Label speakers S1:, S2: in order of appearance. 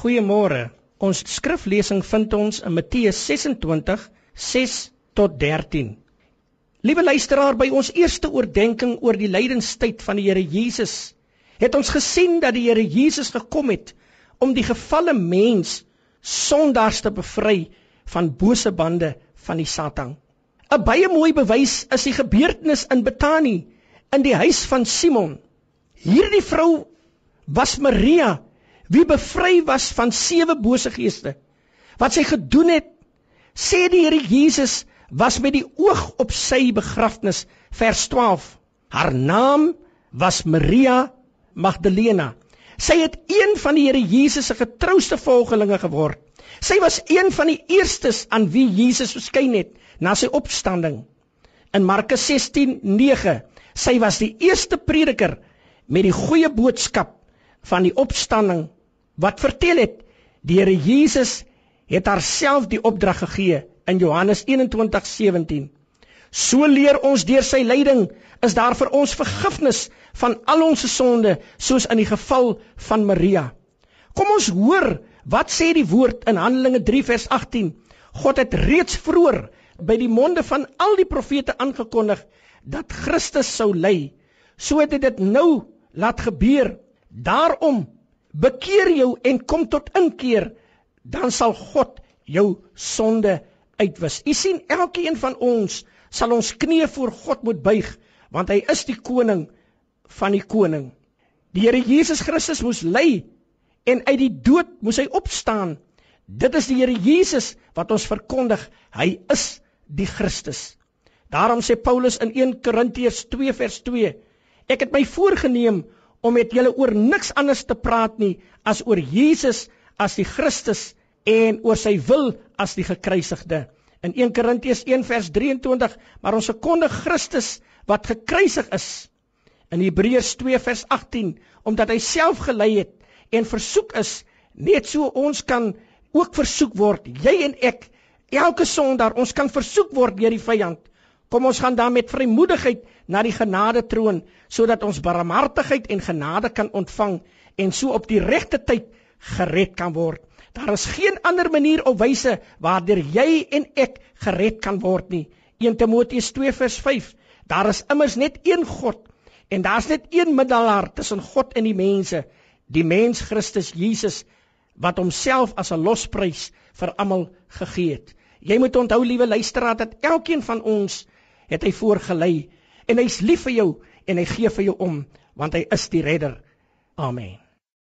S1: Goeiemôre. Ons skriflesing vind ons in Matteus 26 6 tot 13. Liewe luisteraar, by ons eerste oordeenking oor die lydenstyd van die Here Jesus, het ons gesien dat die Here Jesus gekom het om die gefalle mens sondaars te bevry van bose bande van die Satan. 'n Baie mooi bewys is die gebeurtenis in Betanië in die huis van Simon. Hierdie vrou was Maria wie bevry was van sewe bose geeste. Wat sy gedoen het, sê die Here Jesus, was met die oog op sy begrafnis, vers 12. Haar naam was Maria Magdalena. Sy het een van die Here Jesus se getrouste volgelinge geword. Sy was een van die eerstes aan wie Jesus verskyn het na sy opstanding. In Markus 16:9, sy was die eerste prediker met die goeie boodskap van die opstanding wat vertel het die Here Jesus het haarself die opdrag gegee in Johannes 21:17. So leer ons deur sy lyding is daar vir ons vergifnis van al ons sonde soos in die geval van Maria. Kom ons hoor wat sê die woord in Handelinge 3 vers 18. God het reeds vroeër by die monde van al die profete aangekondig dat Christus sou ly. So het dit nou laat gebeur. Daarom bekeer jou en kom tot inkeer, dan sal God jou sonde uitwis. U sien elkeen van ons sal ons knieë voor God moet buig want hy is die koning van die koning. Die Here Jesus Christus moes ly en uit die dood moes hy opstaan. Dit is die Here Jesus wat ons verkondig. Hy is die Christus. Daarom sê Paulus in 1 Korintiërs 2 vers 2: Ek het my voorgenem om met julle oor niks anders te praat nie as oor Jesus as die Christus en oor sy wil as die gekruisigde. In 1 Korintiërs 1 vers 23, maar ons verkondig Christus wat gekruisig is. In Hebreërs 2 vers 18, omdat hy self gelei het en versoek is, net so ons kan ook versoek word. Jy en ek, elke sondaar, ons kan versoek word deur die vyand. Kom ons gaan dan met vrymoedigheid na die genade troon sodat ons barmhartigheid en genade kan ontvang en so op die regte tyd gered kan word. Daar is geen ander manier of wyse waardeur jy en ek gered kan word nie. 1 Timoteus 2 vers 5. Daar is immers net een God en daar's net een middelaar tussen God en die mense, die mens Christus Jesus wat homself as 'n losprys vir almal gegee het. Jy moet onthou liewe luisteraar dat elkeen van ons het hy voorgelei en hy's lief vir jou en hy gee vir jou om want hy is die redder. Amen.